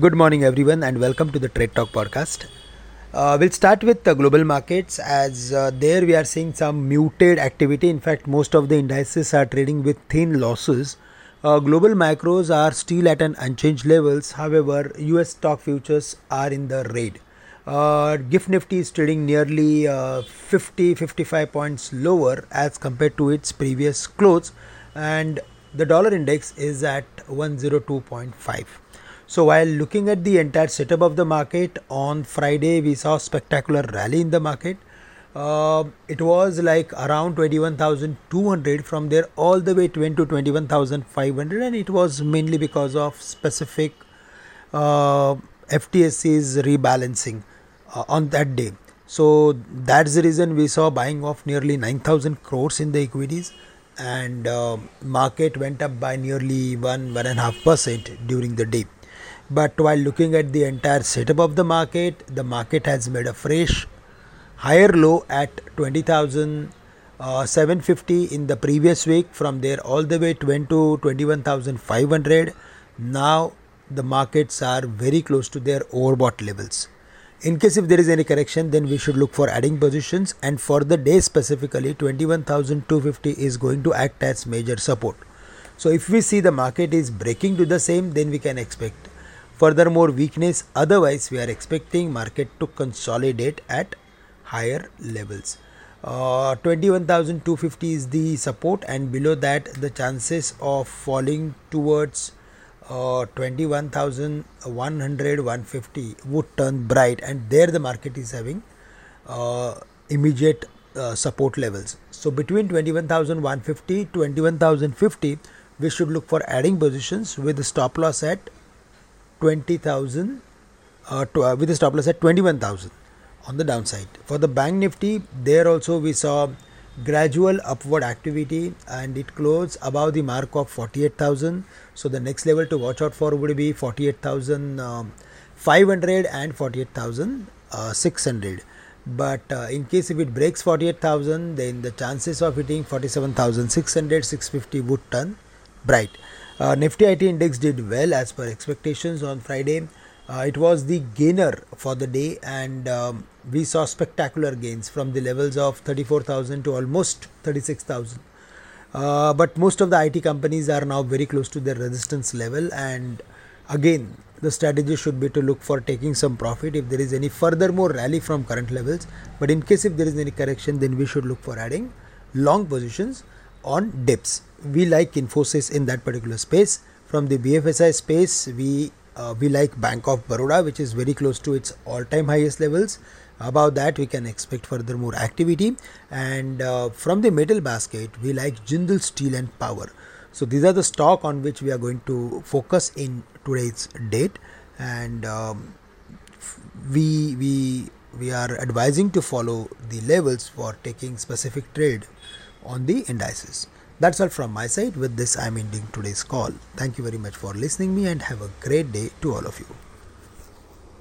Good morning, everyone, and welcome to the Trade Talk podcast. Uh, we'll start with the global markets as uh, there we are seeing some muted activity. In fact, most of the indices are trading with thin losses. Uh, global macros are still at an unchanged levels. However, US stock futures are in the red. Uh, Nifty is trading nearly uh, 50 55 points lower as compared to its previous close, and the dollar index is at 102.5. So while looking at the entire setup of the market on Friday, we saw spectacular rally in the market. Uh, it was like around 21,200 from there all the way it went to 21,500 and it was mainly because of specific uh, FTSE's rebalancing uh, on that day. So that's the reason we saw buying of nearly 9,000 crores in the equities and uh, market went up by nearly one one and a half percent during the day but while looking at the entire setup of the market the market has made a fresh higher low at 20750 uh, in the previous week. From there all the way it went to 21500 now the markets are very close to their overbought levels. In case if there is any correction then we should look for adding positions. And for the day specifically 21250 is going to act as major support. So if we see the market is breaking to the same then we can expect furthermore weakness otherwise we are expecting market to consolidate at higher levels. Uh, 21250 is the support and below that the chances of falling towards uh, 21,100 150 would turn bright and there the market is having uh, immediate uh, support levels. So between 21,150 21,050 we should look for adding positions with the stop loss at 20,000 uh, uh, with a stop loss at 21,000 on the downside. For the bank nifty, there also we saw gradual upward activity and it closed above the mark of 48,000. So the next level to watch out for would be 48,500 and 48,600. But uh, in case if it breaks 48,000, then the chances of hitting 47,600, 650 would turn bright. Uh, Nifty IT index did well as per expectations on Friday. Uh, it was the gainer for the day, and um, we saw spectacular gains from the levels of 34,000 to almost 36,000. Uh, but most of the IT companies are now very close to their resistance level, and again, the strategy should be to look for taking some profit if there is any further more rally from current levels. But in case if there is any correction, then we should look for adding long positions on dips. We like Infosys in that particular space. From the BFSI space, we uh, we like Bank of Baroda, which is very close to its all-time highest levels. Above that, we can expect further more activity. And uh, from the metal basket, we like Jindal Steel and Power. So these are the stock on which we are going to focus in today's date. And um, we we we are advising to follow the levels for taking specific trade on the indices. That's all from my side. With this, I'm ending today's call. Thank you very much for listening me and have a great day to all of you.